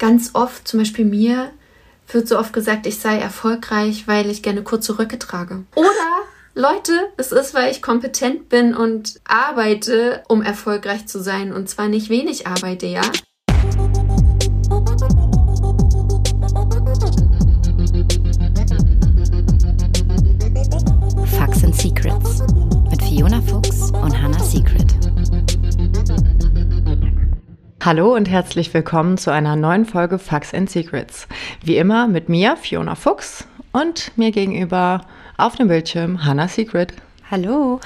ganz oft, zum Beispiel mir, wird so oft gesagt, ich sei erfolgreich, weil ich gerne kurze Röcke trage. Oder Leute, es ist, weil ich kompetent bin und arbeite, um erfolgreich zu sein. Und zwar nicht wenig arbeite, ja. Facts and Secrets mit Fiona Fuchs und Hannah Secret. Hallo und herzlich willkommen zu einer neuen Folge Facts and Secrets. Wie immer mit mir, Fiona Fuchs, und mir gegenüber auf dem Bildschirm Hannah Secret. Hallo.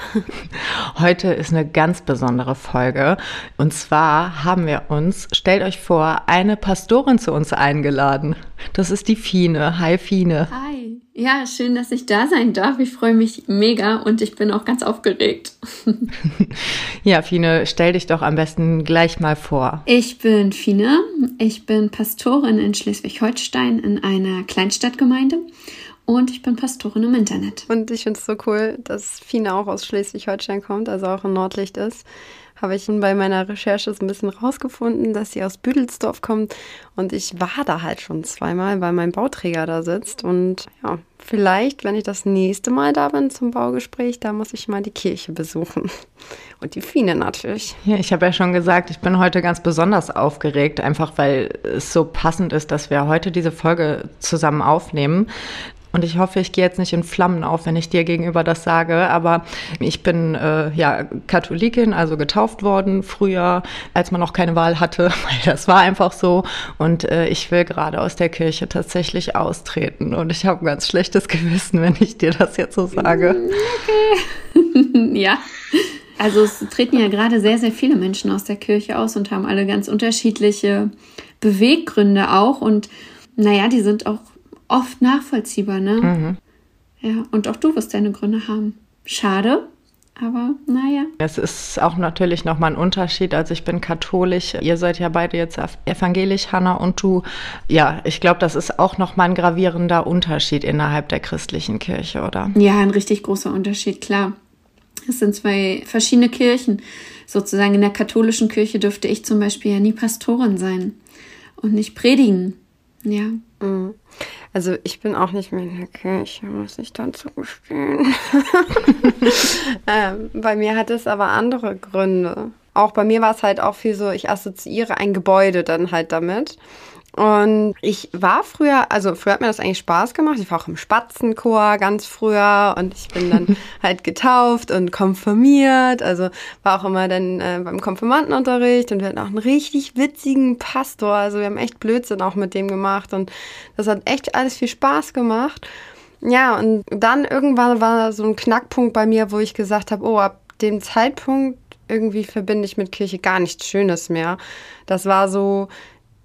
Heute ist eine ganz besondere Folge. Und zwar haben wir uns, stellt euch vor, eine Pastorin zu uns eingeladen. Das ist die Fine. Hi, Fine. Hi. Ja, schön, dass ich da sein darf. Ich freue mich mega und ich bin auch ganz aufgeregt. ja, Fine, stell dich doch am besten gleich mal vor. Ich bin Fine. Ich bin Pastorin in Schleswig-Holstein in einer Kleinstadtgemeinde und ich bin Pastorin im Internet. Und ich finde es so cool, dass Fina auch aus Schleswig-Holstein kommt, also auch in Nordlicht ist. Habe ich bei meiner Recherche so ein bisschen rausgefunden, dass sie aus Büdelsdorf kommt. Und ich war da halt schon zweimal, weil mein Bauträger da sitzt. Und ja, vielleicht, wenn ich das nächste Mal da bin zum Baugespräch, da muss ich mal die Kirche besuchen. Und die Fine natürlich. Ja, ich habe ja schon gesagt, ich bin heute ganz besonders aufgeregt, einfach weil es so passend ist, dass wir heute diese Folge zusammen aufnehmen. Und ich hoffe, ich gehe jetzt nicht in Flammen auf, wenn ich dir gegenüber das sage. Aber ich bin äh, ja Katholikin, also getauft worden früher, als man noch keine Wahl hatte, weil das war einfach so. Und äh, ich will gerade aus der Kirche tatsächlich austreten. Und ich habe ein ganz schlechtes Gewissen, wenn ich dir das jetzt so sage. Okay. ja. Also es treten ja gerade sehr, sehr viele Menschen aus der Kirche aus und haben alle ganz unterschiedliche Beweggründe auch. Und naja, die sind auch oft nachvollziehbar, ne? Mhm. Ja, und auch du wirst deine Gründe haben. Schade, aber naja. Es ist auch natürlich nochmal ein Unterschied. Also ich bin katholisch, ihr seid ja beide jetzt evangelisch, Hanna und du. Ja, ich glaube, das ist auch nochmal ein gravierender Unterschied innerhalb der christlichen Kirche, oder? Ja, ein richtig großer Unterschied, klar. Es sind zwei verschiedene Kirchen. Sozusagen in der katholischen Kirche dürfte ich zum Beispiel ja nie Pastorin sein und nicht predigen. Ja. Mhm. Also ich bin auch nicht mehr in der Kirche, muss ich dazu gestehen. ähm, bei mir hat es aber andere Gründe. Auch bei mir war es halt auch viel so, ich assoziiere ein Gebäude dann halt damit. Und ich war früher, also früher hat mir das eigentlich Spaß gemacht. Ich war auch im Spatzenchor ganz früher und ich bin dann halt getauft und konfirmiert. Also war auch immer dann äh, beim Konfirmandenunterricht und wir hatten auch einen richtig witzigen Pastor. Also wir haben echt Blödsinn auch mit dem gemacht und das hat echt alles viel Spaß gemacht. Ja, und dann irgendwann war so ein Knackpunkt bei mir, wo ich gesagt habe, oh, ab dem Zeitpunkt irgendwie verbinde ich mit Kirche gar nichts Schönes mehr. Das war so,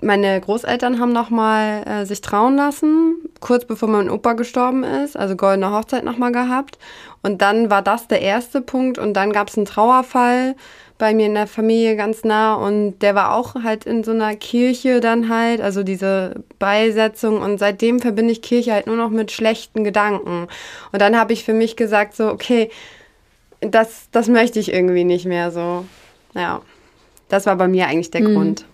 meine Großeltern haben nochmal äh, sich trauen lassen, kurz bevor mein Opa gestorben ist, also goldene Hochzeit nochmal gehabt. Und dann war das der erste Punkt und dann gab es einen Trauerfall bei mir in der Familie ganz nah und der war auch halt in so einer Kirche dann halt, also diese Beisetzung und seitdem verbinde ich Kirche halt nur noch mit schlechten Gedanken. Und dann habe ich für mich gesagt so, okay, das, das möchte ich irgendwie nicht mehr so. Ja, das war bei mir eigentlich der mhm. Grund.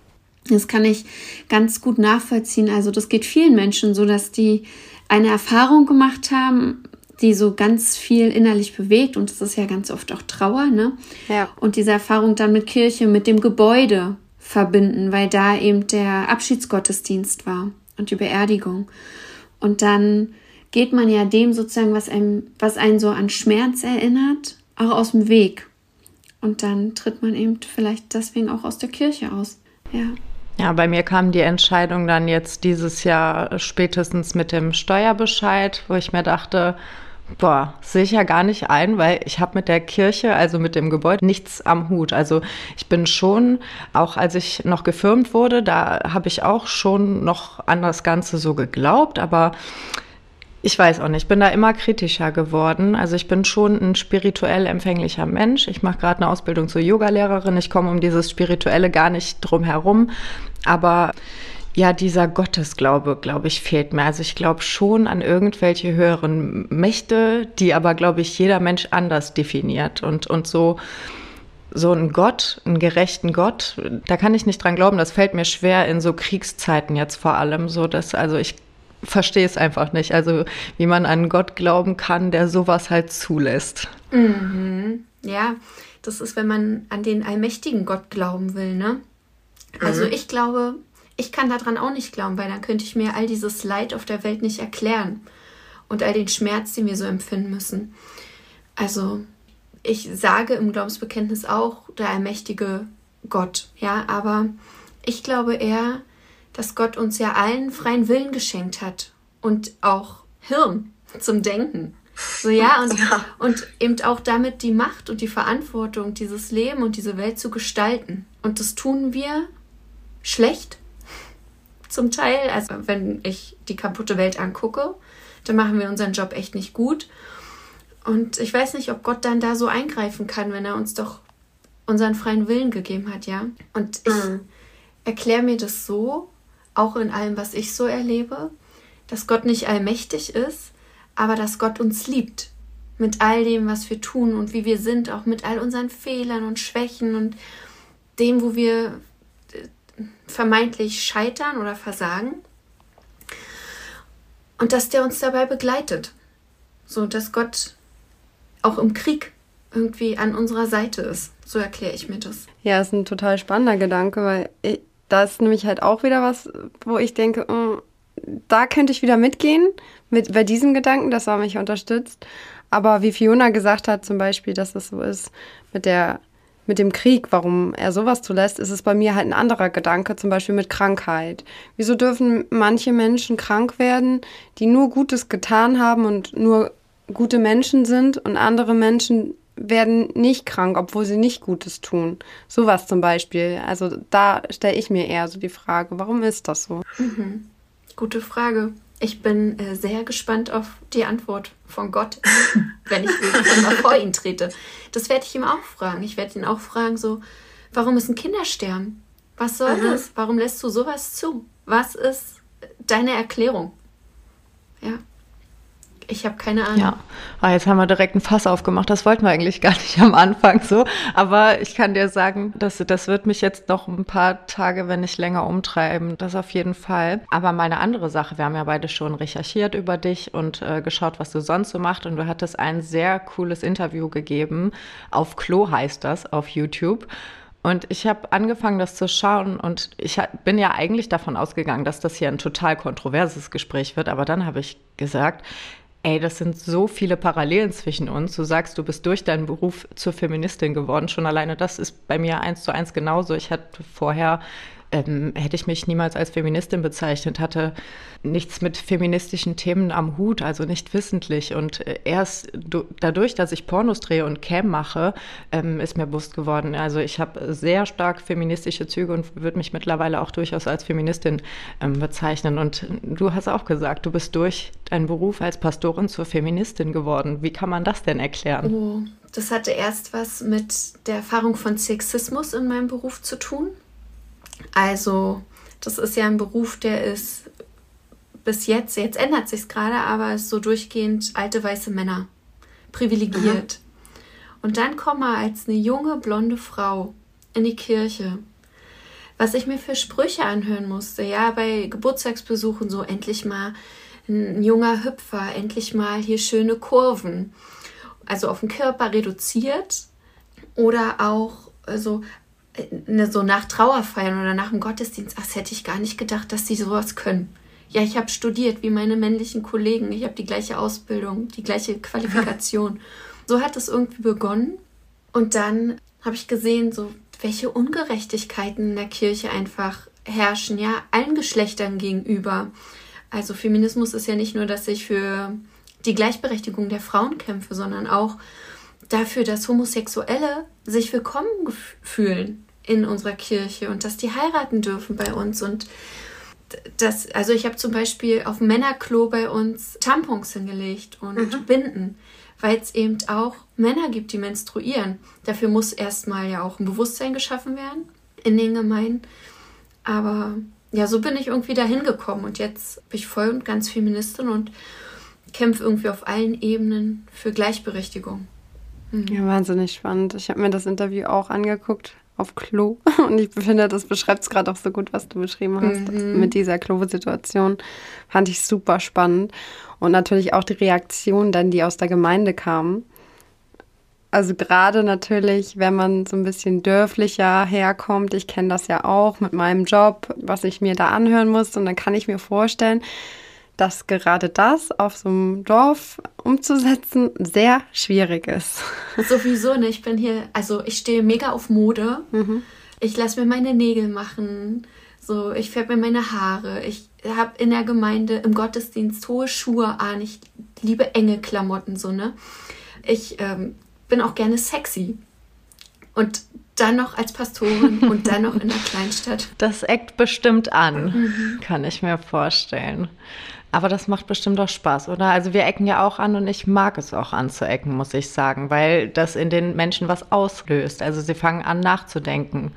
Das kann ich ganz gut nachvollziehen. Also das geht vielen Menschen so, dass die eine Erfahrung gemacht haben, die so ganz viel innerlich bewegt und das ist ja ganz oft auch Trauer, ne? Ja. Und diese Erfahrung dann mit Kirche, mit dem Gebäude verbinden, weil da eben der Abschiedsgottesdienst war und die Beerdigung. Und dann geht man ja dem sozusagen, was einem, was einen so an Schmerz erinnert, auch aus dem Weg. Und dann tritt man eben vielleicht deswegen auch aus der Kirche aus. Ja. Ja, bei mir kam die Entscheidung dann jetzt dieses Jahr spätestens mit dem Steuerbescheid, wo ich mir dachte, boah, sehe ich ja gar nicht ein, weil ich habe mit der Kirche, also mit dem Gebäude, nichts am Hut. Also ich bin schon, auch als ich noch gefirmt wurde, da habe ich auch schon noch an das Ganze so geglaubt, aber ich weiß auch nicht, ich bin da immer kritischer geworden. Also ich bin schon ein spirituell empfänglicher Mensch. Ich mache gerade eine Ausbildung zur Yogalehrerin. Ich komme um dieses Spirituelle gar nicht drum herum. Aber ja, dieser Gottesglaube, glaube ich, fehlt mir. Also ich glaube schon an irgendwelche höheren Mächte, die aber, glaube ich, jeder Mensch anders definiert. Und, und so so einen Gott, einen gerechten Gott, da kann ich nicht dran glauben. Das fällt mir schwer in so Kriegszeiten jetzt vor allem so, dass, also ich verstehe es einfach nicht. Also wie man an Gott glauben kann, der sowas halt zulässt. Mhm. Ja, das ist, wenn man an den allmächtigen Gott glauben will, ne? Also mhm. ich glaube, ich kann daran auch nicht glauben, weil dann könnte ich mir all dieses Leid auf der Welt nicht erklären und all den Schmerz, den wir so empfinden müssen. Also ich sage im Glaubensbekenntnis auch der allmächtige Gott, ja, aber ich glaube eher, dass Gott uns ja allen freien Willen geschenkt hat und auch Hirn zum Denken. So ja und, ja. und eben auch damit die Macht und die Verantwortung, dieses Leben und diese Welt zu gestalten. Und das tun wir schlecht zum Teil. Also wenn ich die kaputte Welt angucke, dann machen wir unseren Job echt nicht gut. Und ich weiß nicht, ob Gott dann da so eingreifen kann, wenn er uns doch unseren freien Willen gegeben hat, ja. Und ich mhm. erkläre mir das so, auch in allem, was ich so erlebe, dass Gott nicht allmächtig ist, aber dass Gott uns liebt. Mit all dem, was wir tun und wie wir sind, auch mit all unseren Fehlern und Schwächen und dem, wo wir äh, vermeintlich scheitern oder versagen. Und dass der uns dabei begleitet. So, dass Gott auch im Krieg irgendwie an unserer Seite ist. So erkläre ich mir das. Ja, ist ein total spannender Gedanke, weil ich, da ist nämlich halt auch wieder was, wo ich denke, oh, da könnte ich wieder mitgehen, mit, bei diesem Gedanken, dass er mich unterstützt. Aber wie Fiona gesagt hat, zum Beispiel, dass es so ist mit der mit dem Krieg, warum er sowas zulässt, ist es bei mir halt ein anderer Gedanke, zum Beispiel mit Krankheit. Wieso dürfen manche Menschen krank werden, die nur Gutes getan haben und nur gute Menschen sind und andere Menschen werden nicht krank, obwohl sie nicht Gutes tun. Sowas zum Beispiel. Also da stelle ich mir eher so die Frage, warum ist das so? Mhm. Gute Frage. Ich bin äh, sehr gespannt auf die Antwort von Gott, wenn ich mal vor ihn trete. Das werde ich ihm auch fragen. Ich werde ihn auch fragen, so, warum müssen Kinder sterben? Was soll Aha. das? Warum lässt du sowas zu? Was ist deine Erklärung? Ja. Ich habe keine Ahnung. Ja, ah, jetzt haben wir direkt ein Fass aufgemacht. Das wollten wir eigentlich gar nicht am Anfang so. Aber ich kann dir sagen, dass, das wird mich jetzt noch ein paar Tage, wenn nicht länger, umtreiben. Das auf jeden Fall. Aber mal eine andere Sache. Wir haben ja beide schon recherchiert über dich und äh, geschaut, was du sonst so machst. Und du hattest ein sehr cooles Interview gegeben. Auf Klo heißt das, auf YouTube. Und ich habe angefangen, das zu schauen und ich bin ja eigentlich davon ausgegangen, dass das hier ein total kontroverses Gespräch wird. Aber dann habe ich gesagt, Ey, das sind so viele Parallelen zwischen uns. Du sagst, du bist durch deinen Beruf zur Feministin geworden. Schon alleine das ist bei mir eins zu eins genauso. Ich hatte vorher ähm, hätte ich mich niemals als Feministin bezeichnet, hatte nichts mit feministischen Themen am Hut, also nicht wissentlich. Und äh, erst dadurch, dass ich Pornos drehe und Cam mache, ähm, ist mir bewusst geworden. Also ich habe sehr stark feministische Züge und würde mich mittlerweile auch durchaus als Feministin ähm, bezeichnen. Und du hast auch gesagt, du bist durch deinen Beruf als Pastorin zur Feministin geworden. Wie kann man das denn erklären? Oh, das hatte erst was mit der Erfahrung von Sexismus in meinem Beruf zu tun. Also, das ist ja ein Beruf, der ist bis jetzt, jetzt ändert sich gerade, aber ist so durchgehend alte weiße Männer, privilegiert. Aha. Und dann komme als eine junge blonde Frau in die Kirche. Was ich mir für Sprüche anhören musste, ja, bei Geburtstagsbesuchen so endlich mal ein junger Hüpfer, endlich mal hier schöne Kurven. Also auf den Körper reduziert oder auch also ne, so nach Trauerfeiern oder nach dem Gottesdienst, ach, das hätte ich gar nicht gedacht, dass die sowas können. Ja, ich habe studiert wie meine männlichen Kollegen. Ich habe die gleiche Ausbildung, die gleiche Qualifikation. so hat es irgendwie begonnen. Und dann habe ich gesehen, so welche Ungerechtigkeiten in der Kirche einfach herrschen, ja, allen Geschlechtern gegenüber. Also Feminismus ist ja nicht nur, dass ich für die Gleichberechtigung der Frauen kämpfe, sondern auch dafür, dass Homosexuelle sich willkommen fühlen in unserer Kirche und dass die heiraten dürfen bei uns und das, also ich habe zum Beispiel auf Männerklo bei uns Tampons hingelegt und mhm. Binden, weil es eben auch Männer gibt, die menstruieren. Dafür muss erstmal ja auch ein Bewusstsein geschaffen werden in den Gemeinden. Aber ja, so bin ich irgendwie dahin gekommen und jetzt bin ich voll und ganz Feministin und kämpfe irgendwie auf allen Ebenen für Gleichberechtigung. Ja, wahnsinnig spannend. Ich habe mir das Interview auch angeguckt auf Klo und ich finde, das beschreibt es gerade auch so gut, was du beschrieben hast Mhm. mit dieser Klo-Situation. Fand ich super spannend und natürlich auch die Reaktion dann, die aus der Gemeinde kamen. Also gerade natürlich, wenn man so ein bisschen dörflicher herkommt, ich kenne das ja auch mit meinem Job, was ich mir da anhören muss und dann kann ich mir vorstellen, dass gerade das auf so einem Dorf umzusetzen sehr schwierig ist. Sowieso, ne? Ich bin hier, also ich stehe mega auf Mode. Ich lasse mir meine Nägel machen. So, ich färbe mir meine Haare. Ich habe in der Gemeinde im Gottesdienst hohe Schuhe an. Ich liebe enge Klamotten, so, ne? Ich ähm, bin auch gerne sexy. Und dann noch als Pastorin und dann noch in der Kleinstadt. Das eckt bestimmt an, kann ich mir vorstellen. Aber das macht bestimmt auch Spaß, oder? Also wir ecken ja auch an und ich mag es auch anzuecken, muss ich sagen, weil das in den Menschen was auslöst. Also sie fangen an nachzudenken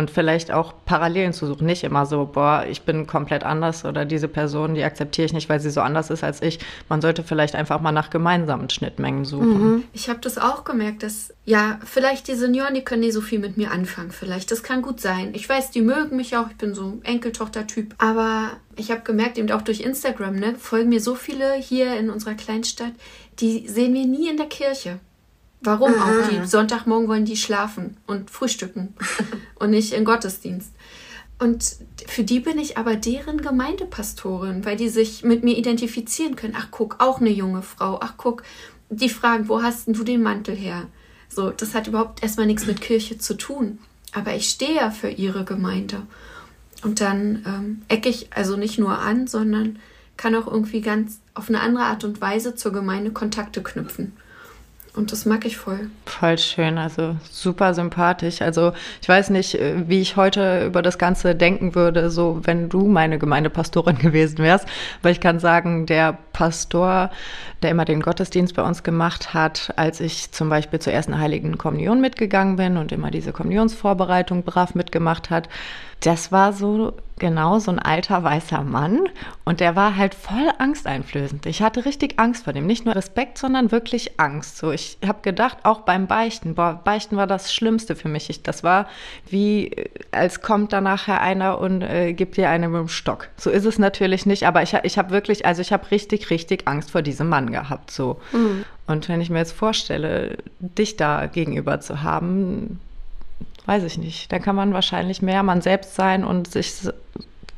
und vielleicht auch Parallelen zu suchen. Nicht immer so, boah, ich bin komplett anders oder diese Person, die akzeptiere ich nicht, weil sie so anders ist als ich. Man sollte vielleicht einfach mal nach gemeinsamen Schnittmengen suchen. Ich habe das auch gemerkt, dass ja, vielleicht die Senioren, die können nicht so viel mit mir anfangen. Vielleicht, das kann gut sein. Ich weiß, die mögen mich auch. Ich bin so ein Enkeltochter-Typ. Aber ich habe gemerkt, eben auch durch Instagram, ne, folgen mir so viele hier in unserer Kleinstadt, die sehen wir nie in der Kirche. Warum auch? Die Sonntagmorgen wollen die schlafen und frühstücken und nicht in Gottesdienst. Und für die bin ich aber deren Gemeindepastorin, weil die sich mit mir identifizieren können. Ach, guck, auch eine junge Frau. Ach, guck, die fragen, wo hast denn du den Mantel her? So, das hat überhaupt erstmal nichts mit Kirche zu tun. Aber ich stehe ja für ihre Gemeinde. Und dann ähm, ecke ich also nicht nur an, sondern kann auch irgendwie ganz auf eine andere Art und Weise zur Gemeinde Kontakte knüpfen. Und das mag ich voll. Voll schön, also super sympathisch. Also ich weiß nicht, äh, wie ich heute über das Ganze denken würde, so wenn du meine Gemeindepastorin gewesen wärst. Aber ich kann sagen, der Pastor, der immer den Gottesdienst bei uns gemacht hat, als ich zum Beispiel zur ersten Heiligen Kommunion mitgegangen bin und immer diese Kommunionsvorbereitung brav mitgemacht hat, das war so genau so ein alter weißer Mann und der war halt voll angsteinflößend. Ich hatte richtig Angst vor dem, nicht nur Respekt, sondern wirklich Angst. So, ich habe gedacht, auch beim Beichten, boah, Beichten war das Schlimmste für mich. Ich, das war wie, äh, als kommt da nachher einer und äh, gibt dir eine mit dem Stock. So ist es natürlich nicht, aber ich, ich habe wirklich, also ich habe richtig, richtig Angst vor diesem Mann gehabt. So. Und wenn ich mir jetzt vorstelle, dich da gegenüber zu haben, weiß ich nicht. Da kann man wahrscheinlich mehr man selbst sein und sich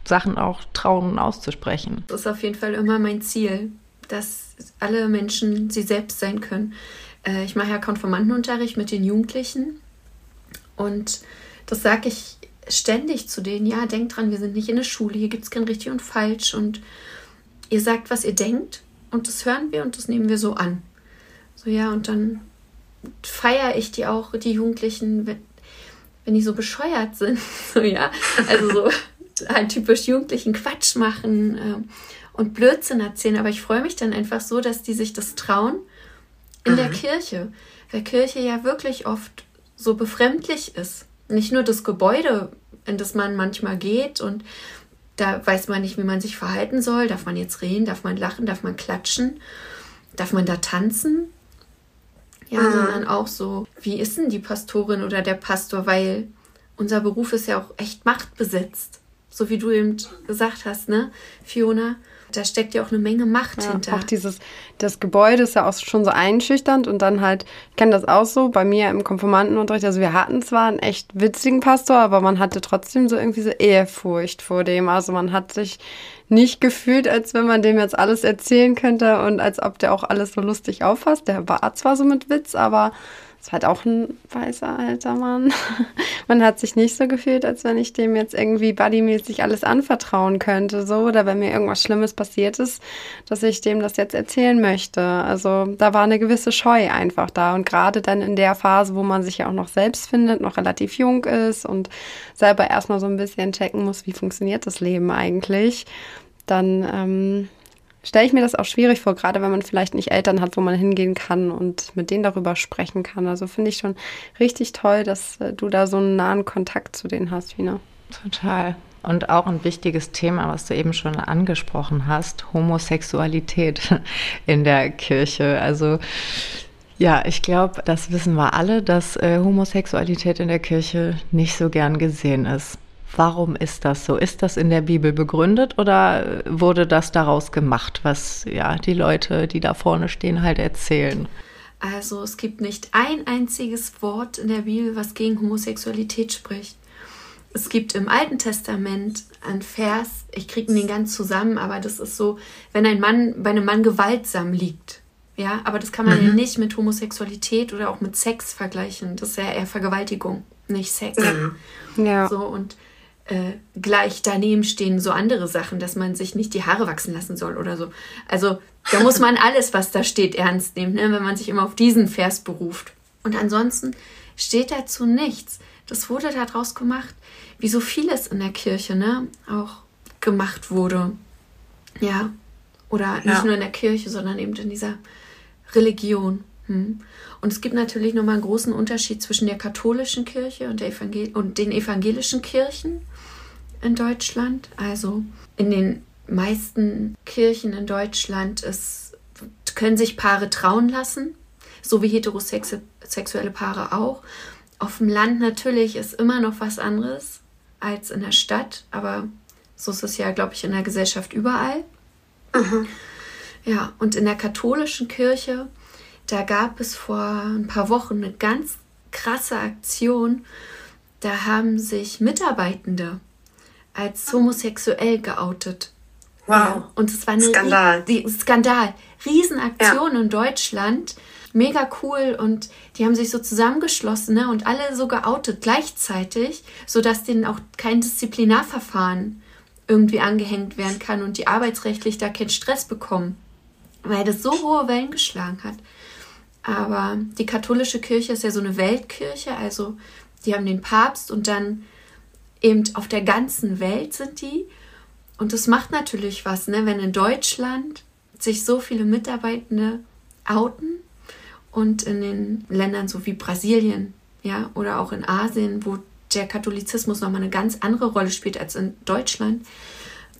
Sachen auch trauen auszusprechen. Das ist auf jeden Fall immer mein Ziel, dass alle Menschen sie selbst sein können. Äh, ich mache ja Konformantenunterricht mit den Jugendlichen und das sage ich ständig zu denen. Ja, denkt dran, wir sind nicht in der Schule, hier gibt es kein richtig und falsch und ihr sagt, was ihr denkt und das hören wir und das nehmen wir so an. So ja, und dann feiere ich die auch, die Jugendlichen, wenn, wenn die so bescheuert sind. So ja, also so halt typisch jugendlichen Quatsch machen ähm, und Blödsinn erzählen. Aber ich freue mich dann einfach so, dass die sich das trauen in der Kirche. Weil Kirche ja wirklich oft so befremdlich ist. Nicht nur das Gebäude, in das man manchmal geht und da weiß man nicht, wie man sich verhalten soll. Darf man jetzt reden? Darf man lachen? Darf man klatschen? Darf man da tanzen? Ja, sondern auch so, wie ist denn die Pastorin oder der Pastor? Weil unser Beruf ist ja auch echt machtbesetzt. So wie du eben gesagt hast, ne, Fiona? Da steckt ja auch eine Menge Macht Ja, hinter. auch dieses, das Gebäude ist ja auch schon so einschüchternd und dann halt, ich kenne das auch so, bei mir im Konfirmandenunterricht, also wir hatten zwar einen echt witzigen Pastor, aber man hatte trotzdem so irgendwie so Ehrfurcht vor dem. Also man hat sich nicht gefühlt, als wenn man dem jetzt alles erzählen könnte und als ob der auch alles so lustig auffasst. Der war zwar so mit Witz, aber es war halt auch ein weißer alter Mann. Man hat sich nicht so gefühlt, als wenn ich dem jetzt irgendwie buddymäßig alles anvertrauen könnte, so oder wenn mir irgendwas Schlimmes passiert ist, dass ich dem das jetzt erzählen möchte. Also da war eine gewisse Scheu einfach da und gerade dann in der Phase, wo man sich ja auch noch selbst findet, noch relativ jung ist und selber erstmal so ein bisschen checken muss, wie funktioniert das Leben eigentlich, dann ähm, stelle ich mir das auch schwierig vor, gerade wenn man vielleicht nicht Eltern hat, wo man hingehen kann und mit denen darüber sprechen kann. Also finde ich schon richtig toll, dass äh, du da so einen nahen Kontakt zu denen hast, Fina. Total. Und auch ein wichtiges Thema, was du eben schon angesprochen hast, Homosexualität in der Kirche. Also Ja, ich glaube, das wissen wir alle, dass äh, Homosexualität in der Kirche nicht so gern gesehen ist. Warum ist das so? Ist das in der Bibel begründet oder wurde das daraus gemacht, was ja die Leute, die da vorne stehen, halt erzählen? Also es gibt nicht ein einziges Wort in der Bibel, was gegen Homosexualität spricht. Es gibt im Alten Testament einen Vers, ich kriege ihn ganz zusammen, aber das ist so, wenn ein Mann bei einem Mann gewaltsam liegt. Ja, aber das kann man mhm. ja nicht mit Homosexualität oder auch mit Sex vergleichen. Das ist ja eher Vergewaltigung, nicht Sex. Mhm. Ja. So und äh, gleich daneben stehen so andere Sachen, dass man sich nicht die Haare wachsen lassen soll oder so. Also da muss man alles, was da steht, ernst nehmen, ne, wenn man sich immer auf diesen Vers beruft. Und ansonsten steht dazu nichts. Das wurde daraus gemacht, wie so vieles in der Kirche, ne, auch gemacht wurde. Ja. Oder nicht ja. nur in der Kirche, sondern eben in dieser Religion. Hm. Und es gibt natürlich nochmal einen großen Unterschied zwischen der katholischen Kirche und, der Evangel und den evangelischen Kirchen in Deutschland. Also in den meisten Kirchen in Deutschland ist, können sich Paare trauen lassen, so wie heterosexuelle Paare auch. Auf dem Land natürlich ist immer noch was anderes als in der Stadt, aber so ist es ja, glaube ich, in der Gesellschaft überall. Mhm. Ja, und in der katholischen Kirche, da gab es vor ein paar Wochen eine ganz krasse Aktion. Da haben sich Mitarbeitende als homosexuell geoutet. Wow. Ja, und es war eine Skandal. Rie Skandal. Riesenaktion ja. in Deutschland. Mega cool und die haben sich so zusammengeschlossen ne, und alle so geoutet gleichzeitig, sodass denen auch kein Disziplinarverfahren irgendwie angehängt werden kann und die arbeitsrechtlich da keinen Stress bekommen, weil das so hohe Wellen geschlagen hat. Aber die katholische Kirche ist ja so eine Weltkirche, also die haben den Papst und dann eben auf der ganzen Welt sind die. Und das macht natürlich was, ne? wenn in Deutschland sich so viele Mitarbeitende outen und in den Ländern so wie Brasilien, ja, oder auch in Asien, wo der Katholizismus nochmal eine ganz andere Rolle spielt als in Deutschland,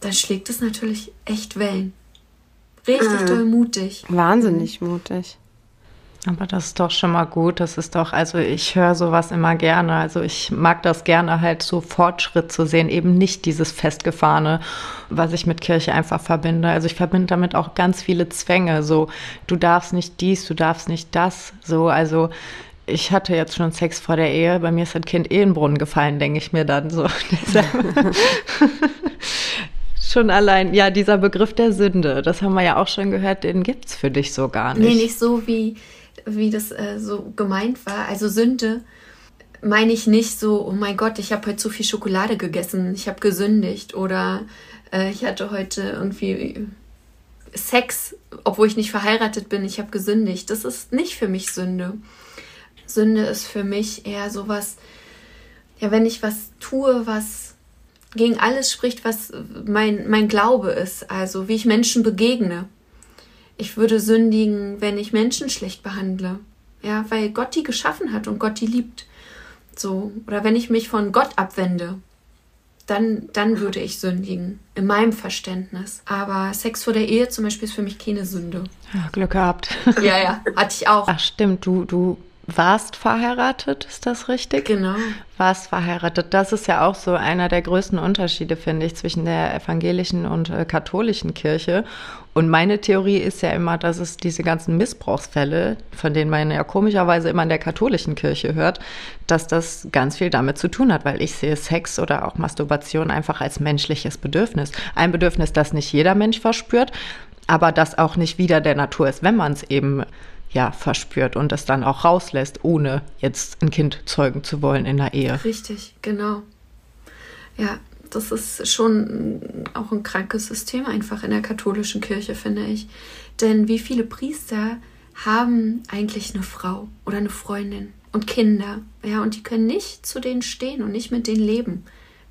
dann schlägt es natürlich echt Wellen. Richtig mhm. doll mutig. Wahnsinnig mutig. Aber das ist doch schon mal gut. Das ist doch, also ich höre sowas immer gerne. Also ich mag das gerne halt so Fortschritt zu sehen, eben nicht dieses Festgefahrene, was ich mit Kirche einfach verbinde. Also ich verbinde damit auch ganz viele Zwänge. So, du darfst nicht dies, du darfst nicht das. So, also ich hatte jetzt schon Sex vor der Ehe. Bei mir ist ein Kind eh in den Brunnen gefallen, denke ich mir dann so. schon allein, ja, dieser Begriff der Sünde, das haben wir ja auch schon gehört, den gibt es für dich so gar nicht. Nee, nicht so wie wie das äh, so gemeint war. Also Sünde meine ich nicht so, oh mein Gott, ich habe heute zu viel Schokolade gegessen, ich habe gesündigt oder äh, ich hatte heute irgendwie Sex, obwohl ich nicht verheiratet bin, ich habe gesündigt. Das ist nicht für mich Sünde. Sünde ist für mich eher sowas, ja, wenn ich was tue, was gegen alles spricht, was mein, mein Glaube ist, also wie ich Menschen begegne ich würde sündigen, wenn ich Menschen schlecht behandle. Ja, weil Gott die geschaffen hat und Gott die liebt. So. Oder wenn ich mich von Gott abwende, dann, dann würde ich sündigen. In meinem Verständnis. Aber Sex vor der Ehe zum Beispiel ist für mich keine Sünde. Ja, Glück gehabt. Ja, ja, hatte ich auch. Ach, stimmt. Du, du warst verheiratet, ist das richtig? Genau. Warst verheiratet. Das ist ja auch so einer der größten Unterschiede, finde ich, zwischen der evangelischen und äh, katholischen Kirche. Und meine Theorie ist ja immer, dass es diese ganzen Missbrauchsfälle, von denen man ja komischerweise immer in der katholischen Kirche hört, dass das ganz viel damit zu tun hat, weil ich sehe Sex oder auch Masturbation einfach als menschliches Bedürfnis. Ein Bedürfnis, das nicht jeder Mensch verspürt, aber das auch nicht wieder der Natur ist, wenn man es eben ja verspürt und es dann auch rauslässt, ohne jetzt ein Kind zeugen zu wollen in der Ehe. Richtig, genau. Ja, das ist schon auch ein krankes System einfach in der katholischen Kirche, finde ich. Denn wie viele Priester haben eigentlich eine Frau oder eine Freundin und Kinder, ja, und die können nicht zu denen stehen und nicht mit denen leben,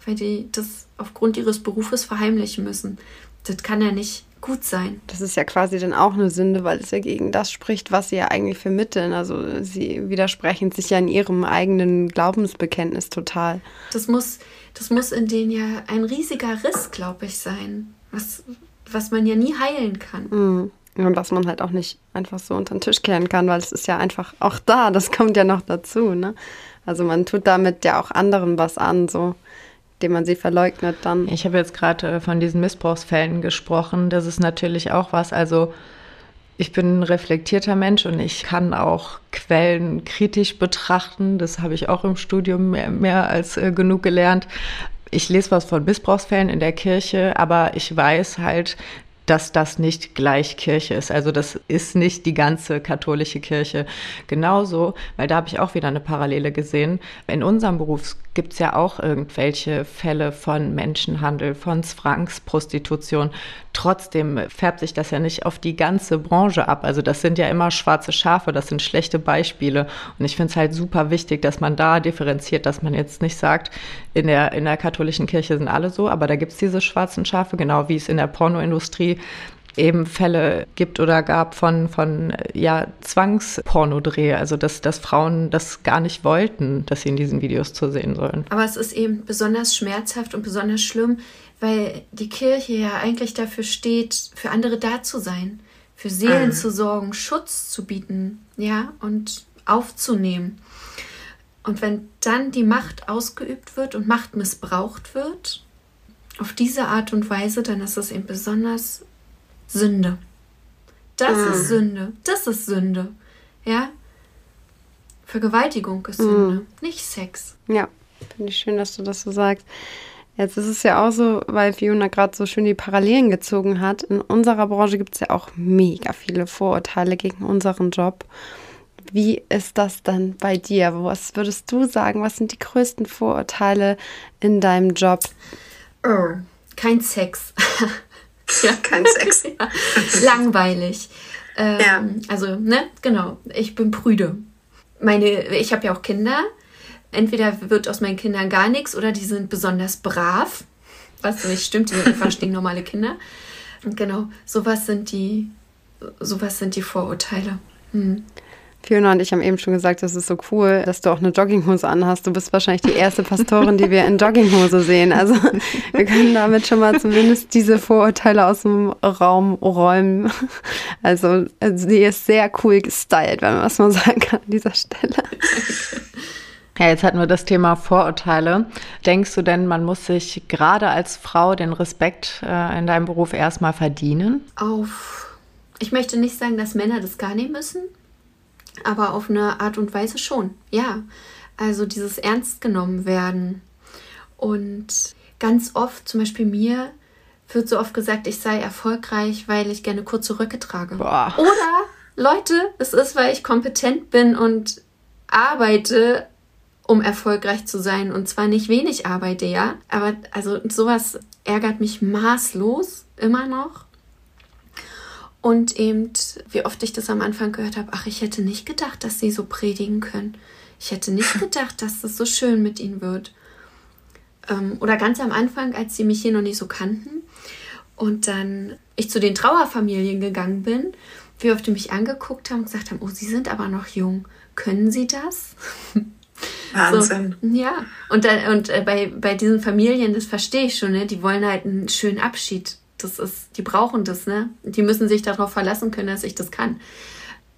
weil die das aufgrund ihres Berufes verheimlichen müssen. Das kann ja nicht gut sein. Das ist ja quasi dann auch eine Sünde, weil es ja gegen das spricht, was sie ja eigentlich vermitteln. Also sie widersprechen sich ja in ihrem eigenen Glaubensbekenntnis total. Das muss, das muss in denen ja ein riesiger Riss, glaube ich, sein, was, was man ja nie heilen kann. Mhm. Und was man halt auch nicht einfach so unter den Tisch kehren kann, weil es ist ja einfach auch da, das kommt ja noch dazu, ne? Also man tut damit ja auch anderen was an, so indem man sie verleugnet dann. Ich habe jetzt gerade äh, von diesen Missbrauchsfällen gesprochen. Das ist natürlich auch was, also ich bin ein reflektierter Mensch und ich kann auch Quellen kritisch betrachten. Das habe ich auch im Studium mehr, mehr als äh, genug gelernt. Ich lese was von Missbrauchsfällen in der Kirche, aber ich weiß halt, dass das nicht gleich Kirche ist. Also das ist nicht die ganze katholische Kirche. Genauso, weil da habe ich auch wieder eine Parallele gesehen. In unserem Beruf gibt es ja auch irgendwelche Fälle von Menschenhandel, von Zwangsprostitution. Trotzdem färbt sich das ja nicht auf die ganze Branche ab. Also das sind ja immer schwarze Schafe, das sind schlechte Beispiele. Und ich finde es halt super wichtig, dass man da differenziert, dass man jetzt nicht sagt, in der, in der katholischen Kirche sind alle so, aber da gibt es diese schwarzen Schafe, genau wie es in der Pornoindustrie eben Fälle gibt oder gab von, von ja, Zwangspornodreh, also dass, dass Frauen das gar nicht wollten, dass sie in diesen Videos zu sehen sollen. Aber es ist eben besonders schmerzhaft und besonders schlimm, weil die Kirche ja eigentlich dafür steht, für andere da zu sein, für Seelen mhm. zu sorgen, Schutz zu bieten, ja, und aufzunehmen. Und wenn dann die Macht ausgeübt wird und Macht missbraucht wird, auf diese Art und Weise, dann ist es eben besonders Sünde. Das mhm. ist Sünde. Das ist Sünde. Ja? Vergewaltigung ist Sünde, mhm. nicht Sex. Ja, finde ich schön, dass du das so sagst. Jetzt ist es ja auch so, weil Fiona gerade so schön die Parallelen gezogen hat. In unserer Branche gibt es ja auch mega viele Vorurteile gegen unseren Job. Wie ist das dann bei dir? Was würdest du sagen? Was sind die größten Vorurteile in deinem Job? Oh, kein Sex. ja, kein Sex. ja. Langweilig. Ähm, ja. Also, ne, genau. Ich bin prüde. Meine, ich habe ja auch Kinder entweder wird aus meinen Kindern gar nichts oder die sind besonders brav, was nicht stimmt, die sind einfach stinknormale Kinder. Und genau, sowas sind die, sowas sind die Vorurteile. Hm. Fiona und ich haben eben schon gesagt, das ist so cool, dass du auch eine Jogginghose anhast. Du bist wahrscheinlich die erste Pastorin, die wir in Jogginghose sehen. Also wir können damit schon mal zumindest diese Vorurteile aus dem Raum räumen. Also, also sie ist sehr cool gestylt, wenn man das mal sagen kann an dieser Stelle. Ja, jetzt hatten wir das Thema Vorurteile. Denkst du denn, man muss sich gerade als Frau den Respekt äh, in deinem Beruf erstmal verdienen? Auf. Ich möchte nicht sagen, dass Männer das gar nicht müssen, aber auf eine Art und Weise schon. Ja. Also dieses Ernst genommen werden. Und ganz oft, zum Beispiel mir, wird so oft gesagt, ich sei erfolgreich, weil ich gerne kurze Röcke trage. Boah. Oder, Leute, es ist, weil ich kompetent bin und arbeite um erfolgreich zu sein. Und zwar nicht wenig arbeite, ja. Aber also sowas ärgert mich maßlos immer noch. Und eben, wie oft ich das am Anfang gehört habe, ach, ich hätte nicht gedacht, dass sie so predigen können. Ich hätte nicht gedacht, dass das so schön mit ihnen wird. Ähm, oder ganz am Anfang, als sie mich hier noch nicht so kannten und dann ich zu den Trauerfamilien gegangen bin, wie oft die mich angeguckt haben und gesagt haben, oh, sie sind aber noch jung. Können sie das? Wahnsinn. So, ja, und, dann, und äh, bei, bei diesen Familien, das verstehe ich schon, ne? die wollen halt einen schönen Abschied. Das ist, die brauchen das, ne? Die müssen sich darauf verlassen können, dass ich das kann.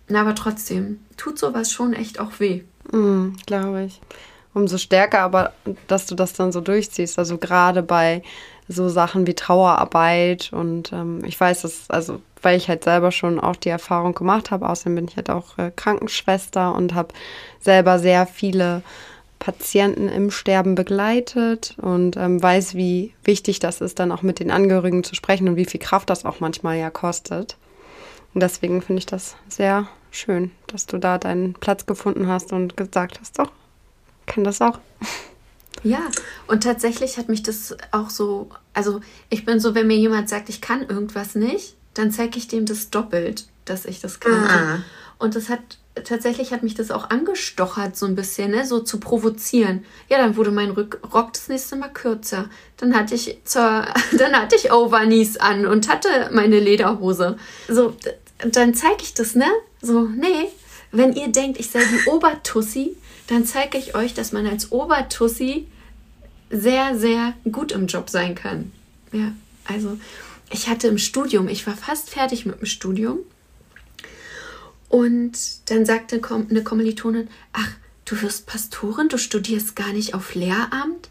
Na, aber trotzdem, tut sowas schon echt auch weh. Mm, Glaube ich. Umso stärker aber, dass du das dann so durchziehst. Also gerade bei so Sachen wie Trauerarbeit und ähm, ich weiß, dass, also weil ich halt selber schon auch die Erfahrung gemacht habe. Außerdem bin ich halt auch äh, Krankenschwester und habe selber sehr viele Patienten im Sterben begleitet und ähm, weiß, wie wichtig das ist, dann auch mit den Angehörigen zu sprechen und wie viel Kraft das auch manchmal ja kostet. Und deswegen finde ich das sehr schön, dass du da deinen Platz gefunden hast und gesagt hast, doch, kann das auch. Ja, und tatsächlich hat mich das auch so, also ich bin so, wenn mir jemand sagt, ich kann irgendwas nicht, dann zeige ich dem das doppelt, dass ich das kann. Mhm. Und das hat tatsächlich hat mich das auch angestochert, so ein bisschen, ne? so zu provozieren. Ja, dann wurde mein Rock das nächste Mal kürzer. Dann hatte ich zur, dann hatte ich Overknees an und hatte meine Lederhose. So, dann zeige ich das, ne? So, nee, wenn ihr denkt, ich sei die Obertussi, dann zeige ich euch, dass man als Obertussi sehr, sehr gut im Job sein kann. Ja, also ich hatte im Studium, ich war fast fertig mit dem Studium. Und dann sagte eine Kommilitonin, ach, du wirst Pastorin, du studierst gar nicht auf Lehramt.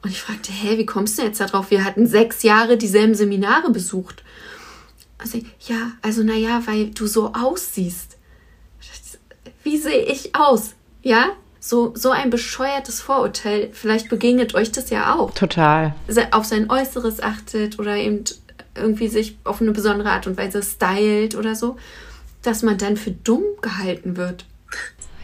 Und ich fragte, hä, wie kommst du jetzt darauf? Wir hatten sechs Jahre dieselben Seminare besucht. Also, ja, also naja, weil du so aussiehst. Wie sehe ich aus? Ja, so, so ein bescheuertes Vorurteil. Vielleicht begegnet euch das ja auch. Total. Auf sein Äußeres achtet oder eben irgendwie sich auf eine besondere Art und Weise stylt oder so, dass man dann für dumm gehalten wird.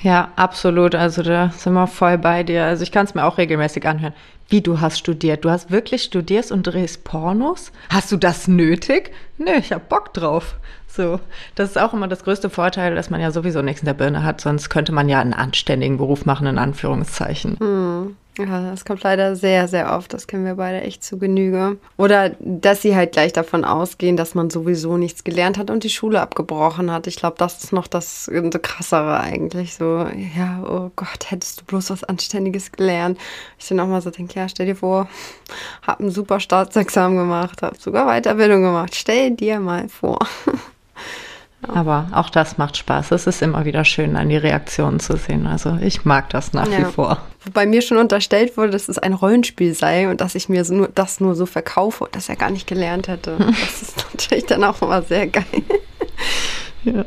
Ja, absolut. Also da sind wir voll bei dir. Also ich kann es mir auch regelmäßig anhören. Wie du hast studiert? Du hast wirklich studiert und drehst Pornos? Hast du das nötig? Nö, ich hab Bock drauf. So, das ist auch immer das größte Vorteil, dass man ja sowieso nichts in der Birne hat, sonst könnte man ja einen anständigen Beruf machen, in Anführungszeichen. Hm. Ja, das kommt leider sehr, sehr oft. Das kennen wir beide echt zu Genüge. Oder dass sie halt gleich davon ausgehen, dass man sowieso nichts gelernt hat und die Schule abgebrochen hat. Ich glaube, das ist noch das krassere eigentlich. So, ja, oh Gott, hättest du bloß was Anständiges gelernt. Ich dann auch mal so denke, ja, stell dir vor, hab ein super Staatsexamen gemacht, hab sogar Weiterbildung gemacht. Stell dir mal vor. Aber auch das macht Spaß. Es ist immer wieder schön, an die Reaktionen zu sehen. Also ich mag das nach ja. wie vor. Wobei mir schon unterstellt wurde, dass es ein Rollenspiel sei und dass ich mir nur, das nur so verkaufe und das er gar nicht gelernt hätte. Das ist natürlich dann auch immer sehr geil. Ja,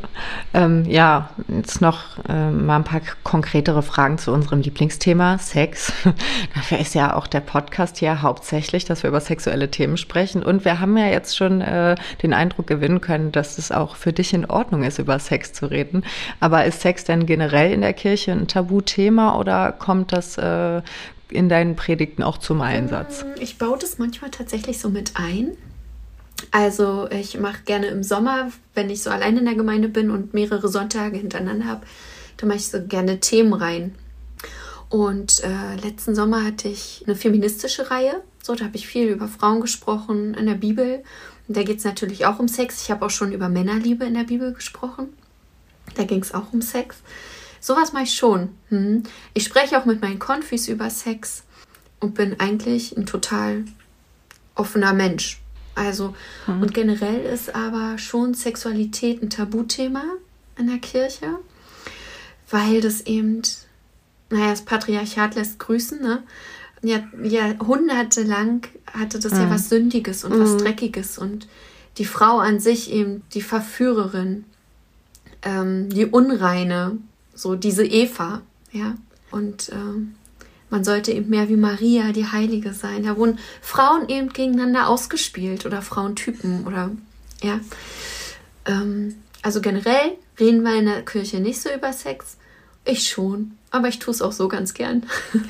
ähm, ja jetzt noch ähm, mal ein paar konkretere Fragen zu unserem Lieblingsthema, Sex. Dafür ist ja auch der Podcast hier hauptsächlich, dass wir über sexuelle Themen sprechen. Und wir haben ja jetzt schon äh, den Eindruck gewinnen können, dass es auch für dich in Ordnung ist, über Sex zu reden. Aber ist Sex denn generell in der Kirche ein Tabuthema oder kommt das äh, in deinen Predigten auch zum Einsatz? Ich baue das manchmal tatsächlich so mit ein. Also ich mache gerne im Sommer, wenn ich so allein in der Gemeinde bin und mehrere Sonntage hintereinander habe, dann mache ich so gerne Themen rein. Und äh, letzten Sommer hatte ich eine feministische Reihe. So, da habe ich viel über Frauen gesprochen in der Bibel. Und da geht es natürlich auch um Sex. Ich habe auch schon über Männerliebe in der Bibel gesprochen. Da ging es auch um Sex. Sowas mache ich schon. Hm. Ich spreche auch mit meinen Konfis über Sex und bin eigentlich ein total offener Mensch. Also, mhm. und generell ist aber schon Sexualität ein Tabuthema in der Kirche, weil das eben, naja, das Patriarchat lässt grüßen, ne? Ja, jahrhundertelang hatte das mhm. ja was Sündiges und mhm. was Dreckiges und die Frau an sich eben die Verführerin, ähm, die Unreine, so diese Eva, ja. Und ähm, man sollte eben mehr wie Maria, die Heilige sein. Da wurden Frauen eben gegeneinander ausgespielt oder Frauentypen oder ja. Ähm, also generell reden wir in der Kirche nicht so über Sex. Ich schon, aber ich tue es auch so ganz gern.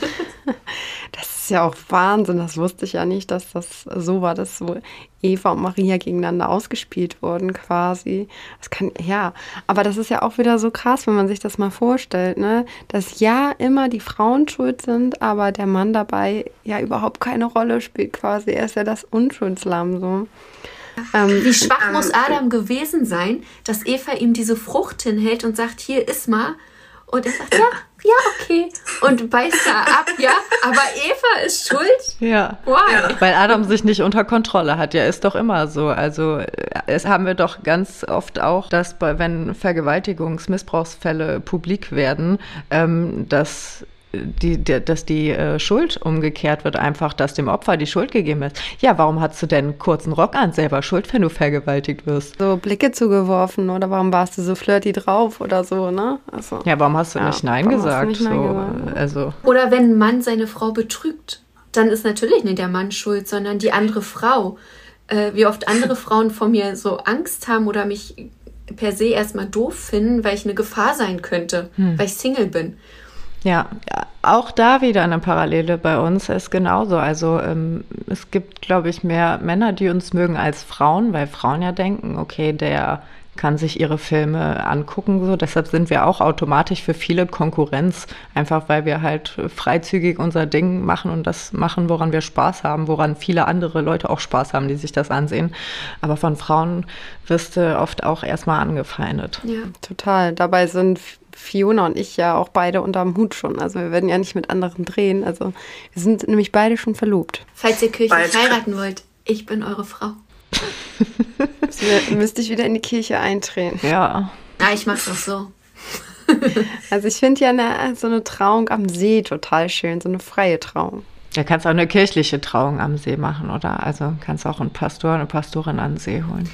das ist ja auch Wahnsinn. Das wusste ich ja nicht, dass das so war, dass so Eva und Maria gegeneinander ausgespielt wurden quasi. Das kann, ja, aber das ist ja auch wieder so krass, wenn man sich das mal vorstellt, ne? Dass ja immer die Frauen schuld sind, aber der Mann dabei ja überhaupt keine Rolle spielt quasi. Er ist ja das Unschuldslamm so. Ähm, Wie schwach muss Adam gewesen sein, dass Eva ihm diese Frucht hinhält und sagt, hier iss mal. Und er sagt, ja, ja, okay. Und beißt da ab, ja. Aber Eva ist schuld? Ja. Why? Weil Adam sich nicht unter Kontrolle hat. Ja, ist doch immer so. Also, es haben wir doch ganz oft auch, dass bei, wenn Vergewaltigungs-, Missbrauchsfälle publik werden, ähm, dass die, die, dass die äh, Schuld umgekehrt wird, einfach, dass dem Opfer die Schuld gegeben ist. Ja, warum hast du denn einen kurzen Rock an? Selber schuld, wenn du vergewaltigt wirst. So Blicke zugeworfen oder warum warst du so flirty drauf oder so, ne? Also, ja, warum hast du ja, nicht Nein gesagt? Nicht Nein so, gesagt? Also. Oder wenn ein Mann seine Frau betrügt, dann ist natürlich nicht der Mann schuld, sondern die andere Frau. Äh, wie oft andere Frauen vor mir so Angst haben oder mich per se erstmal doof finden, weil ich eine Gefahr sein könnte, hm. weil ich Single bin. Ja, auch da wieder eine Parallele bei uns ist genauso. Also ähm, es gibt, glaube ich, mehr Männer, die uns mögen als Frauen, weil Frauen ja denken, okay, der kann sich ihre Filme angucken. So. Deshalb sind wir auch automatisch für viele Konkurrenz, einfach weil wir halt freizügig unser Ding machen und das machen, woran wir Spaß haben, woran viele andere Leute auch Spaß haben, die sich das ansehen. Aber von Frauen wirst du oft auch erstmal angefeindet. Ja, total. Dabei sind Fiona und ich ja auch beide unterm Hut schon. Also wir werden ja nicht mit anderen drehen. Also wir sind nämlich beide schon verlobt. Falls ihr Kirchen heiraten wollt, ich bin eure Frau. müsste ich wieder in die Kirche eintreten. Ja. Ja, ich mach's auch so. Also ich finde ja eine, so eine Trauung am See total schön, so eine freie Trauung. Da kannst du auch eine kirchliche Trauung am See machen, oder? Also kannst auch einen Pastor, eine Pastorin an den See holen.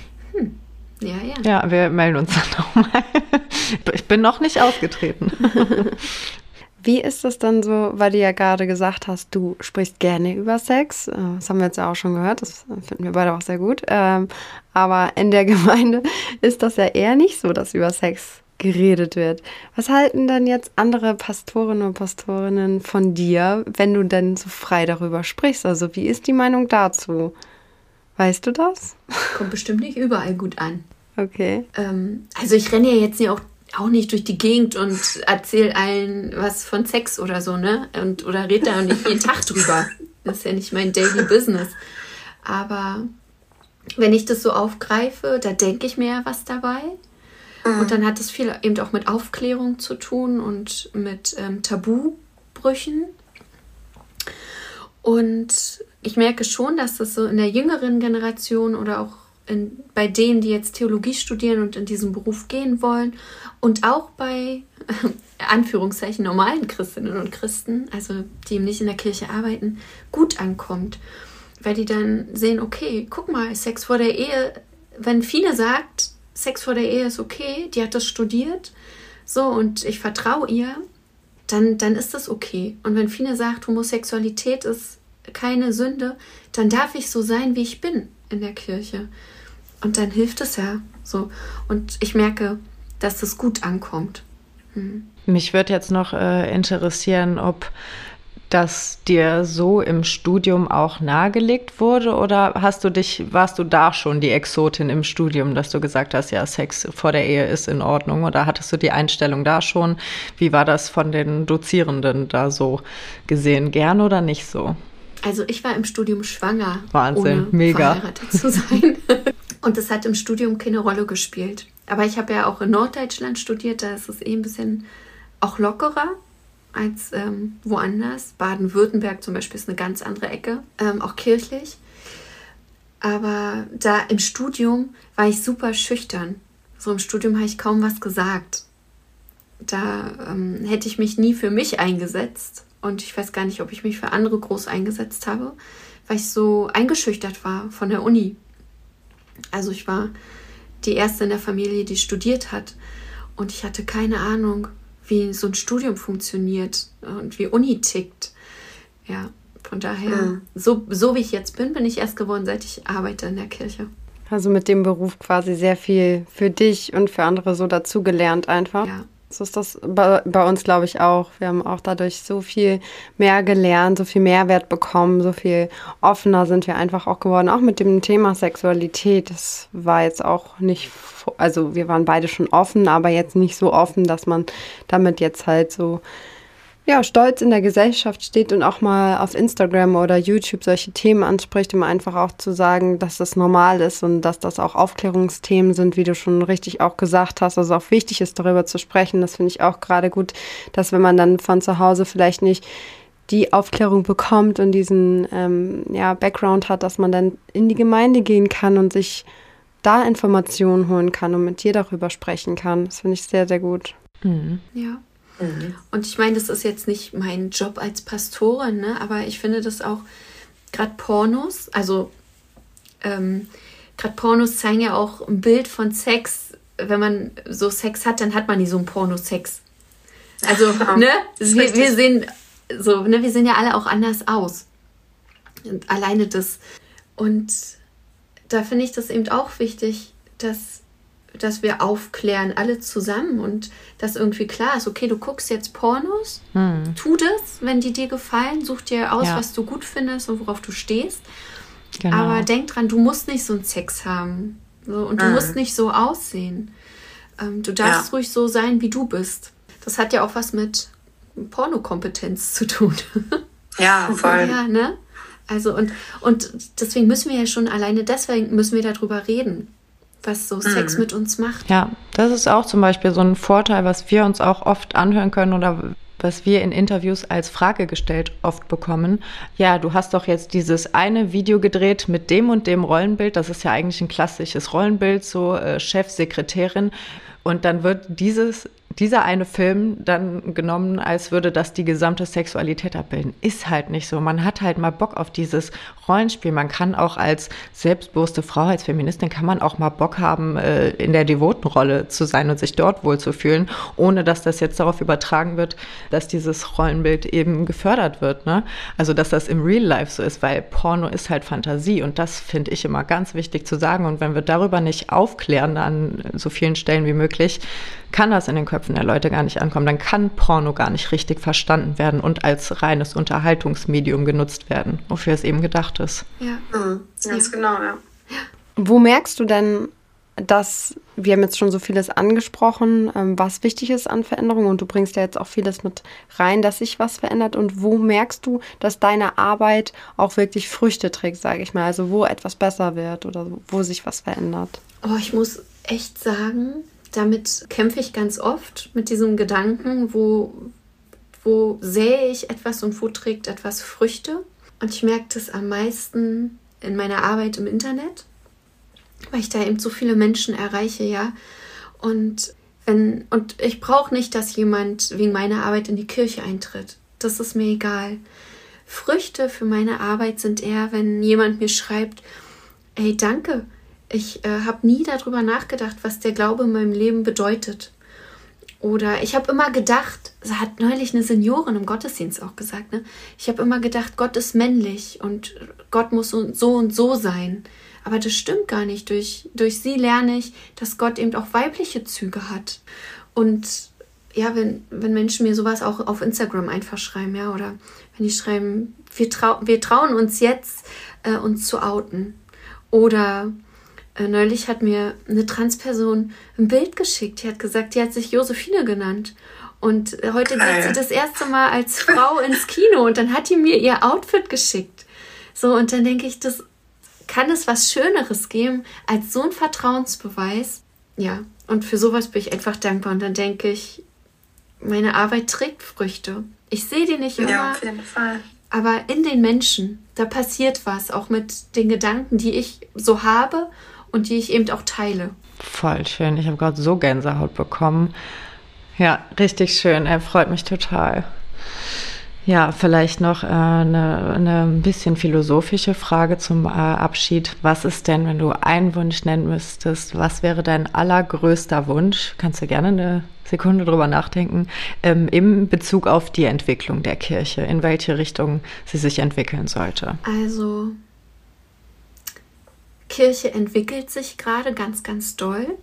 Ja, ja. Ja, wir melden uns dann nochmal. Ich bin noch nicht ausgetreten. Wie ist das dann so, weil du ja gerade gesagt hast, du sprichst gerne über Sex. Äh, Das haben wir jetzt ja auch schon gehört, das finden wir beide auch sehr gut. Ähm, Aber in der Gemeinde ist das ja eher nicht so, dass über Sex geredet wird. Was halten dann jetzt andere Pastorinnen und Pastorinnen von dir, wenn du denn so frei darüber sprichst? Also wie ist die Meinung dazu? Weißt du das? Kommt bestimmt nicht überall gut an. Okay. Ähm, also ich renne ja jetzt ja auch, auch nicht durch die Gegend und erzähle allen was von Sex oder so, ne? Und, oder rede da nicht jeden Tag drüber. Das ist ja nicht mein Daily Business. Aber wenn ich das so aufgreife, da denke ich mir was dabei. Und dann hat es viel eben auch mit Aufklärung zu tun und mit ähm, Tabubrüchen. Und ich merke schon, dass das so in der jüngeren Generation oder auch in, bei denen, die jetzt Theologie studieren und in diesen Beruf gehen wollen und auch bei Anführungszeichen normalen Christinnen und Christen, also die nicht in der Kirche arbeiten, gut ankommt. Weil die dann sehen, okay, guck mal, Sex vor der Ehe, wenn Fine sagt, Sex vor der Ehe ist okay, die hat das studiert, so und ich vertraue ihr, dann, dann ist das okay. Und wenn Fine sagt, Homosexualität ist keine Sünde, dann darf ich so sein, wie ich bin in der Kirche. Und dann hilft es ja so. Und ich merke, dass das gut ankommt. Hm. Mich würde jetzt noch äh, interessieren, ob das dir so im Studium auch nahegelegt wurde oder hast du dich, warst du da schon die Exotin im Studium, dass du gesagt hast, ja, Sex vor der Ehe ist in Ordnung oder hattest du die Einstellung da schon? Wie war das von den Dozierenden da so gesehen? Gern oder nicht so? Also ich war im Studium schwanger, Wahnsinn, ohne mega. verheiratet zu sein. Und das hat im Studium keine Rolle gespielt. Aber ich habe ja auch in Norddeutschland studiert, da ist es eh ein bisschen auch lockerer als ähm, woanders. Baden-Württemberg zum Beispiel ist eine ganz andere Ecke, ähm, auch kirchlich. Aber da im Studium war ich super schüchtern. So im Studium habe ich kaum was gesagt. Da ähm, hätte ich mich nie für mich eingesetzt. Und ich weiß gar nicht, ob ich mich für andere groß eingesetzt habe, weil ich so eingeschüchtert war von der Uni. Also ich war die erste in der Familie, die studiert hat. Und ich hatte keine Ahnung, wie so ein Studium funktioniert und wie Uni tickt. Ja, von daher, Mhm. so, so wie ich jetzt bin, bin ich erst geworden, seit ich arbeite in der Kirche. Also mit dem Beruf quasi sehr viel für dich und für andere so dazugelernt einfach. Ja. So ist das bei, bei uns, glaube ich, auch. Wir haben auch dadurch so viel mehr gelernt, so viel Mehrwert bekommen, so viel offener sind wir einfach auch geworden. Auch mit dem Thema Sexualität. Das war jetzt auch nicht, also wir waren beide schon offen, aber jetzt nicht so offen, dass man damit jetzt halt so ja, stolz in der Gesellschaft steht und auch mal auf Instagram oder YouTube solche Themen anspricht, um einfach auch zu sagen, dass das normal ist und dass das auch Aufklärungsthemen sind, wie du schon richtig auch gesagt hast, also auch wichtig ist, darüber zu sprechen. Das finde ich auch gerade gut, dass wenn man dann von zu Hause vielleicht nicht die Aufklärung bekommt und diesen ähm, ja, Background hat, dass man dann in die Gemeinde gehen kann und sich da Informationen holen kann und mit dir darüber sprechen kann. Das finde ich sehr, sehr gut. Ja. Und ich meine, das ist jetzt nicht mein Job als Pastorin, ne? aber ich finde das auch, gerade Pornos, also ähm, gerade Pornos zeigen ja auch ein Bild von Sex. Wenn man so Sex hat, dann hat man nie so einen Pornosex. Also, ne? Wir, wir sehen so, ne, wir sehen ja alle auch anders aus. Und alleine das. Und da finde ich das eben auch wichtig, dass, dass wir aufklären, alle zusammen und dass irgendwie klar ist, okay, du guckst jetzt Pornos, tu das, wenn die dir gefallen, such dir aus, Ja. was du gut findest und worauf du stehst. Genau. Aber denk dran, du musst nicht so einen Sex haben. So, und du Mhm. musst nicht so aussehen. Ähm, du darfst Ja. ruhig so sein, wie du bist. Das hat ja auch was mit Pornokompetenz zu tun. Ja, voll. Ja, ne? Also und, und deswegen müssen wir ja schon alleine deswegen müssen wir darüber reden, was so Sex Mhm. mit uns macht. Ja, das ist auch zum Beispiel so ein Vorteil, was wir uns auch oft anhören können oder was wir in Interviews als Frage gestellt oft bekommen. Ja, du hast doch jetzt dieses eine Video gedreht mit dem und dem Rollenbild. Das ist ja eigentlich ein klassisches Rollenbild, so äh, Chef, Sekretärin. Und dann wird dieses dieser eine Film dann genommen, als würde das die gesamte Sexualität abbilden. Ist halt nicht so. Man hat halt mal Bock auf dieses Rollenspiel. Man kann auch als selbstbewusste Frau, als Feministin, kann man auch mal Bock haben, äh, in der devoten Rolle zu sein und sich dort wohlzufühlen, ohne dass das jetzt darauf übertragen wird, dass dieses Rollenbild eben gefördert wird. Ne? Also, dass das im Real Life so ist, weil Porno ist halt Fantasie und das finde ich immer ganz wichtig zu sagen. Und wenn wir darüber nicht aufklären an so vielen Stellen wie möglich, kann das in den Köpfen der Leute gar nicht ankommen. Dann kann Porno gar nicht richtig verstanden werden und als reines Unterhaltungsmedium genutzt werden, wofür es eben gedacht ist. Ja, mhm, ganz ja. genau, ja. Wo merkst du denn, dass wir haben jetzt schon so vieles angesprochen, ähm, was wichtig ist an Veränderungen und du bringst ja jetzt auch vieles mit rein, dass sich was verändert und wo merkst du, dass deine Arbeit auch wirklich Früchte trägt, sage ich mal, also wo etwas besser wird oder wo sich was verändert? Oh, ich muss echt sagen, damit kämpfe ich ganz oft mit diesem Gedanken, wo, wo sähe ich etwas und wo trägt etwas Früchte. Und ich merke das am meisten in meiner Arbeit im Internet, weil ich da eben so viele Menschen erreiche, ja. Und wenn, und ich brauche nicht, dass jemand wegen meiner Arbeit in die Kirche eintritt. Das ist mir egal. Früchte für meine Arbeit sind eher, wenn jemand mir schreibt, ey, danke, ich äh, habe nie darüber nachgedacht, was der Glaube in meinem Leben bedeutet. Oder ich habe immer gedacht, hat neulich eine Seniorin im Gottesdienst auch gesagt, ne? ich habe immer gedacht, Gott ist männlich und Gott muss so und so sein. Aber das stimmt gar nicht. Durch, durch sie lerne ich, dass Gott eben auch weibliche Züge hat. Und ja, wenn, wenn Menschen mir sowas auch auf Instagram einfach schreiben, ja, oder wenn die schreiben, wir, trau wir trauen uns jetzt, äh, uns zu outen. Oder neulich hat mir eine Transperson ein Bild geschickt. Die hat gesagt, die hat sich Josephine genannt. Und äh, heute geht sie das erste Mal als Frau ins Kino und dann hat die mir ihr Outfit geschickt. So, und dann denke ich, das kann es was Schöneres geben als so ein Vertrauensbeweis. Ja, und für sowas bin ich einfach dankbar. Und dann denke ich, meine Arbeit trägt Früchte. Ich sehe die nicht immer. Ja, auf jeden Fall. Aber in den Menschen, da passiert was, auch mit den Gedanken, die ich so habe und die ich eben auch teile. Voll schön. Ich habe gerade so Gänsehaut bekommen. Ja, richtig schön. Er freut mich total. Ja, vielleicht noch äh, eine, eine bisschen philosophische Frage zum äh, Abschied. Was ist denn, wenn du einen Wunsch nennen müsstest, was wäre dein allergrößter Wunsch? Kannst du gerne eine Sekunde drüber nachdenken, ähm, im Bezug auf die Entwicklung der Kirche, in welche Richtung sie sich entwickeln sollte? Also, Kirche entwickelt sich gerade ganz, ganz doll.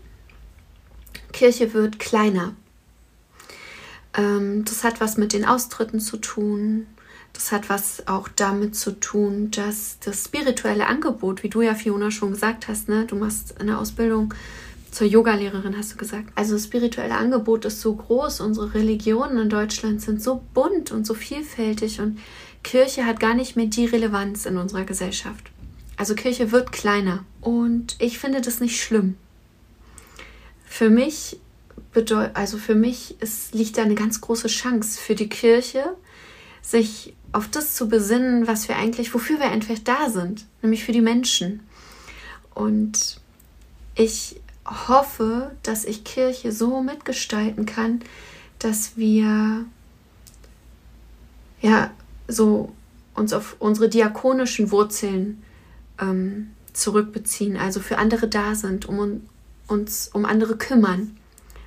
Kirche wird kleiner. Ähm, das hat was mit den Austritten zu tun. Das hat was auch damit zu tun, dass das spirituelle Angebot, wie du ja Fiona schon gesagt hast, ne, du machst eine Ausbildung zur Yogalehrerin, hast du gesagt. Also das spirituelle Angebot ist so groß, unsere Religionen in Deutschland sind so bunt und so vielfältig und Kirche hat gar nicht mehr die Relevanz in unserer Gesellschaft. Also Kirche wird kleiner und ich finde das nicht schlimm. Für mich bedeutet, also für mich ist, liegt da eine ganz große Chance für die Kirche, sich auf das zu besinnen, was wir eigentlich, wofür wir einfach da sind, nämlich für die Menschen. Und ich hoffe, dass ich Kirche so mitgestalten kann, dass wir ja so uns auf unsere diakonischen Wurzeln ähm, zurückbeziehen, also für andere da sind, um uns um andere kümmern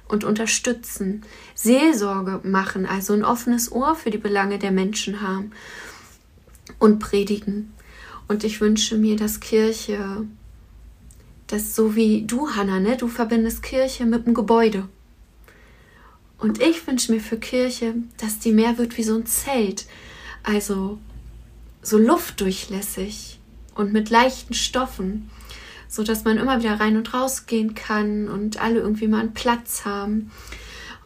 und unterstützen, Seelsorge machen, also ein offenes Ohr für die Belange der Menschen haben und predigen. Und ich wünsche mir, dass Kirche, das so wie du, Hanna, ne, du verbindest Kirche mit dem Gebäude. Und ich wünsche mir für Kirche, dass die mehr wird wie so ein Zelt, also so luftdurchlässig, und mit leichten Stoffen, so dass man immer wieder rein und raus gehen kann und alle irgendwie mal einen Platz haben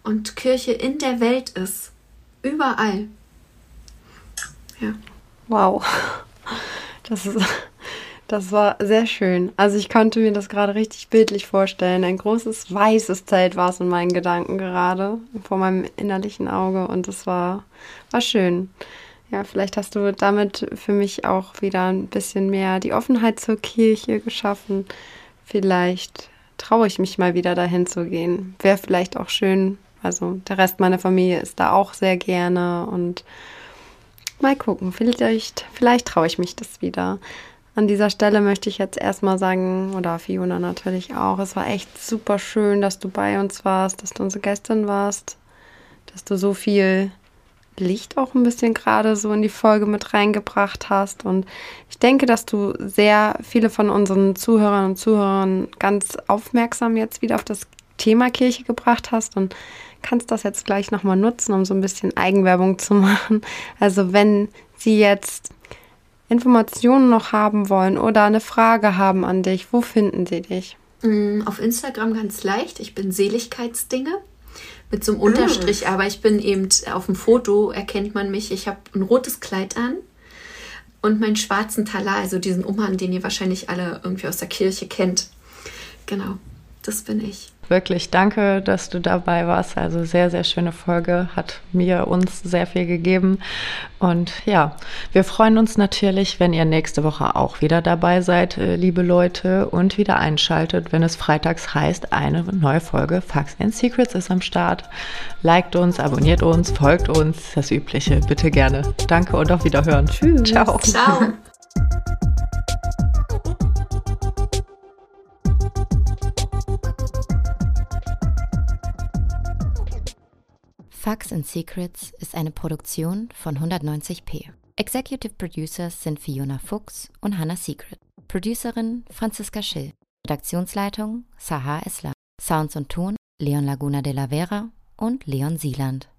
und Kirche in der Welt ist, überall. Ja. Wow. Das ist Das war sehr schön. Also ich konnte mir das gerade richtig bildlich vorstellen. Ein großes weißes Zelt war es in meinen Gedanken gerade vor meinem innerlichen Auge und es war, war schön. Ja, vielleicht hast du damit für mich auch wieder ein bisschen mehr die Offenheit zur Kirche geschaffen. Vielleicht traue ich mich mal wieder dahin zu gehen. Wäre vielleicht auch schön. Also der Rest meiner Familie ist da auch sehr gerne und mal gucken. Vielleicht, vielleicht traue ich mich das wieder. An dieser Stelle möchte ich jetzt erstmal sagen, oder Fiona natürlich auch, es war echt super schön, dass du bei uns warst, dass du unsere Gästin warst, dass du so viel Licht auch ein bisschen gerade so in die Folge mit reingebracht hast. Und ich denke, dass du sehr viele von unseren Zuhörern und Zuhörern ganz aufmerksam jetzt wieder auf das Thema Kirche gebracht hast und kannst das jetzt gleich nochmal nutzen, um so ein bisschen Eigenwerbung zu machen. Also wenn sie jetzt Informationen noch haben wollen oder eine Frage haben an dich, wo finden sie dich? Mm, auf Instagram ganz leicht. Ich bin Seligkeitsdinge mit so einem Unterstrich, mm. aber ich bin eben auf dem Foto erkennt man mich. Ich habe ein rotes Kleid an und meinen schwarzen Talar, also diesen Umhang, den ihr wahrscheinlich alle irgendwie aus der Kirche kennt. Genau, das bin ich. Wirklich danke, dass du dabei warst. Also sehr, sehr schöne Folge, hat mir uns sehr viel gegeben. Und ja, wir freuen uns natürlich, wenn ihr nächste Woche auch wieder dabei seid, äh, liebe Leute, und wieder einschaltet, wenn es freitags heißt, eine neue Folge Facts and Secrets ist am Start. Liked uns, abonniert uns, folgt uns, das Übliche, bitte gerne. Danke und auf Wiederhören. Tschüss. Ciao. Ciao. Facts and Secrets ist eine Produktion von 190p. Executive Producers sind Fiona Fuchs und Hannah Secret. Producerin Franziska Schill. Redaktionsleitung Sahar Esler. Sounds und Ton Leon Laguna de la Vera und Leon Sieland.